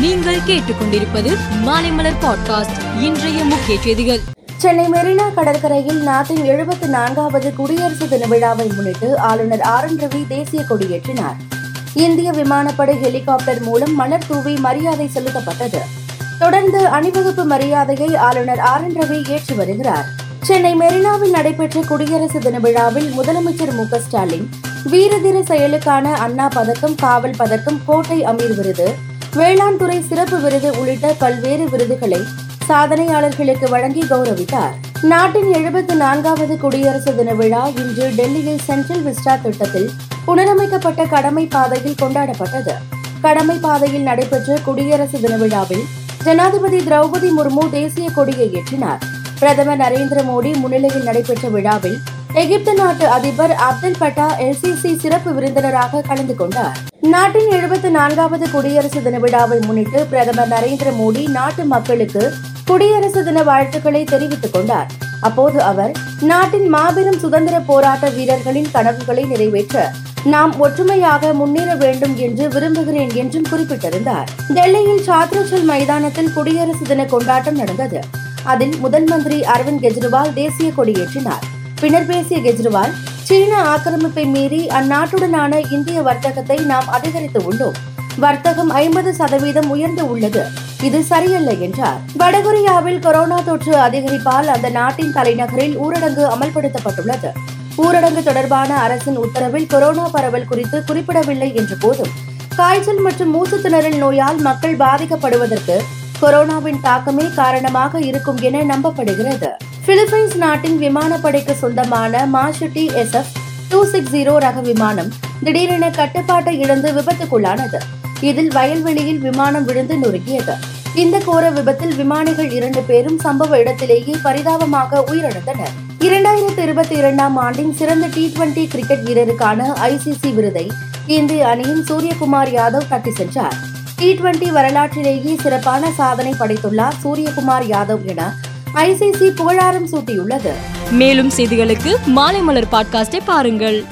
நீங்கள் கேட்டுக்கொண்டிருப்பது மாலைமலர் பாட்காஸ்ட் இன்றைய முக்கிய செய்திகள். சென்னை மெரினா கடற்கரையில் நாட்டின் எழுபத்தி நான்காவது குடியரசு தின விழாவை முன்னிட்டு ஆளுநர் ஆர் என் ரவி தேசிய கொடியேற்றினார். இந்திய விமானப்படை ஹெலிகாப்டர் மூலம் மலர் தூவி மரியாதை செலுத்தப்பட்டது. தொடர்ந்து அணிவகுப்பு மரியாதையை ஆளுநர் ஆர் என் ரவி ஏற்றி வருகிறார். சென்னை மெரினாவில் நடைபெற்ற குடியரசு தின விழாவில் முதலமைச்சர் மு ஸ்டாலின் வீரதீர செயலுக்கான அண்ணா பதக்கம் காவல் பதக்கம் கோட்டை அமீர் விருது வேளாண் துறை சிறப்பு விருது உள்ளிட்ட பல்வேறு விருதுகளை சாதனையாளர்களுக்கு வழங்கி கௌரவித்தார். நாட்டின் எழுபத்தி நான்காவது குடியரசு தின விழா இன்று டெல்லியில் சென்ட்ரல் விஸ்டா திட்டத்தில் புனரமைக்கப்பட்ட கடமை பாதையில் கொண்டாடப்பட்டது. கடமை பாதையில் நடைபெற்ற குடியரசு தின விழாவில் ஜனாதிபதி திரௌபதி முர்மு தேசிய கொடியை ஏற்றினார். பிரதமர் நரேந்திர மோடி முன்னிலையில் நடைபெற்ற விழாவில் எகிப்து நாட்டு அதிபர் அப்துல் பட்டா எல்சிசி சிறப்பு விருந்தினராக கலந்து கொண்டார். நாட்டின் எழுபத்தி நான்காவது குடியரசு தின விழாவை முன்னிட்டு பிரதமர் நரேந்திர மோடி நாட்டு மக்களுக்கு குடியரசு தின வாழ்த்துக்களை தெரிவித்துக் கொண்டார். அப்போது அவர் நாட்டின் மாபெரும் சுதந்திர போராட்ட வீரர்களின் கனவுகளை நிறைவேற்ற நாம் ஒற்றுமையாக முன்னேற வேண்டும் என்று விரும்புகிறேன் என்றும் குறிப்பிட்டிருந்தார். டெல்லியில் சாத்ரச்சல் மைதானத்தில் குடியரசு தின கொண்டாட்டம் நடந்தது. அதில் முதல் மந்திரி அரவிந்த் கெஜ்ரிவால் தேசிய கொடியேற்றினார். பின்னர் பேசிய கெஜ்ரிவால் சீன ஆக்கிரமிப்பை மீறி அந்நாட்டுடனான இந்திய வர்த்தகத்தை நாம் அதிகரித்து உள்ளோம். வர்த்தகம் ஐம்பது சதவீதம் உயர்ந்து உள்ளது. இது சரியல்ல என்றார். வடகொரியாவில் கொரோனா தொற்று அதிகரிப்பால் அந்த நாட்டின் தலைநகரில் ஊரடங்கு அமல்படுத்தப்பட்டுள்ளது. ஊரடங்கு தொடர்பான அரசின் உத்தரவில் கொரோனா பரவல் குறித்து குறிப்பிடவில்லை என்ற போதும் காய்ச்சல் மற்றும் மூச்சு திணறல் நோயால் மக்கள் பாதிக்கப்படுவதற்கு கொரோனாவின் தாக்கமே காரணமாக இருக்கும் என நம்பப்படுகிறது. பிலிப்பைன்ஸ் நாட்டின் விமானப்படைக்கு சொந்தமான Marchetti SF two six zero ரக விமானம் திடீரென கட்டுப்பாட்டை இழந்து விபத்துக்குள்ளானது. இதில் வயல்வெளியில் விமானம் விழுந்து நொறுக்கியது. இந்த கோர விபத்தில் விமானிகள் இரண்டு பேரும் சம்பவ இடத்திலேயே பரிதாபமாக உயிரிழந்தனர். இரண்டாயிரத்தி இருபத்தி இரண்டாம் ஆண்டின் சிறந்த டி டுவெண்டி கிரிக்கெட் வீரருக்கான ஐசிசி விருதை இந்திய அணியின் சூரியகுமார் யாதவ் தட்டி சென்றார். டி டுவெண்டி வரலாற்றிலேயே சிறப்பான சாதனை படைத்துள்ளார் சூரியகுமார் யாதவ் என ஐசிசி புகழாரம் சூட்டியுள்ளது. மேலும் செய்திகளுக்கு மாலைமலர் பாட்காஸ்டை பாருங்கள்.